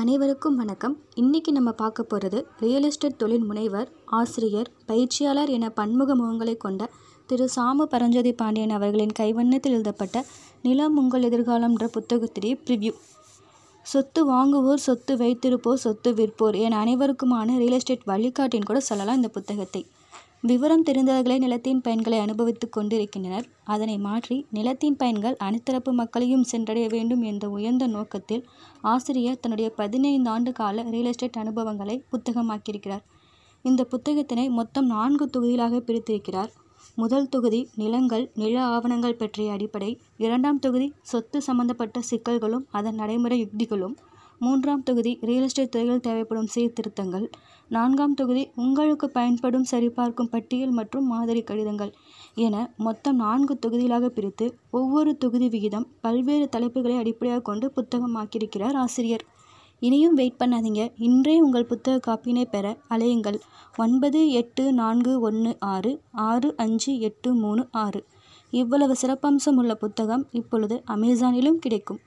அனைவருக்கும் வணக்கம். இன்றைக்கி நம்ம பார்க்க போகிறது ரியல் எஸ்டேட் தொழில் முனைவர் ஆசிரியர் பயிற்சியாளர் என பன்முக முகங்களை கொண்ட திரு. சாமு பரஞ்சோதி பாண்டியன் அவர்களின் கைவண்ணத்தில் எழுதப்பட்ட நிலம் உங்கள் எதிர்காலம்ன்ற புத்தகத்திலேயே ப்ரிவ்யூ சொத்து வாங்குவோர் சொத்து வைத்திருப்போர் சொத்து விற்போர் என அனைவருக்குமான ரியல் எஸ்டேட் வழிகாட்டின்னு கூட சொல்லலாம் இந்த புத்தகத்தை. விவரம் தெரிந்தவர்களே நிலத்தின் பயன்களை அனுபவித்துக் கொண்டிருக்கின்றனர். அதனை மாற்றி நிலத்தின் பயன்கள் அனைத்தரப்பு மக்களையும் சென்றடைய வேண்டும் என்ற உயர்ந்த நோக்கத்தில் ஆசிரியர் தன்னுடைய பதினைந்து ஆண்டு கால ரியல் எஸ்டேட் அனுபவங்களை புத்தகமாக்கியிருக்கிறார். இந்த புத்தகத்தினை மொத்தம் நான்கு தொகுதிகளாக பிரித்திருக்கிறார். முதல் தொகுதி நிலங்கள் நில ஆவணங்கள் பற்றிய அடிப்படை. இரண்டாம் தொகுதி சொத்து சம்பந்தப்பட்ட சிக்கல்களும் அதன் நடைமுறை யுக்திகளும். மூன்றாம் தொகுதி ரியல் எஸ்டேட் துறையில் தேவைப்படும் சீர்திருத்தங்கள். நான்காம் தொகுதி உங்களுக்கு பயன்படும் சரிபார்க்கும் பட்டியல் மற்றும் மாதிரி கடிதங்கள் என மொத்தம் நான்கு தொகுதிகளாக பிரித்து ஒவ்வொரு தொகுதி விகிதம் பல்வேறு தலைப்புகளை அடிப்படையாக கொண்டு புத்தகமாக்கியிருக்கிறார் ஆசிரியர். இனியும் வெயிட் பண்ணாதீங்க. இன்றே உங்கள் புத்தக காப்பினை பெற அலையுங்கள். ஒன்பது எட்டு நான்கு ஒன்று ஆறு ஆறு அஞ்சு எட்டு மூணு ஆறு. இவ்வளவு சிறப்பம்சம் உள்ள புத்தகம் இப்பொழுது அமேசானிலும் கிடைக்கும்.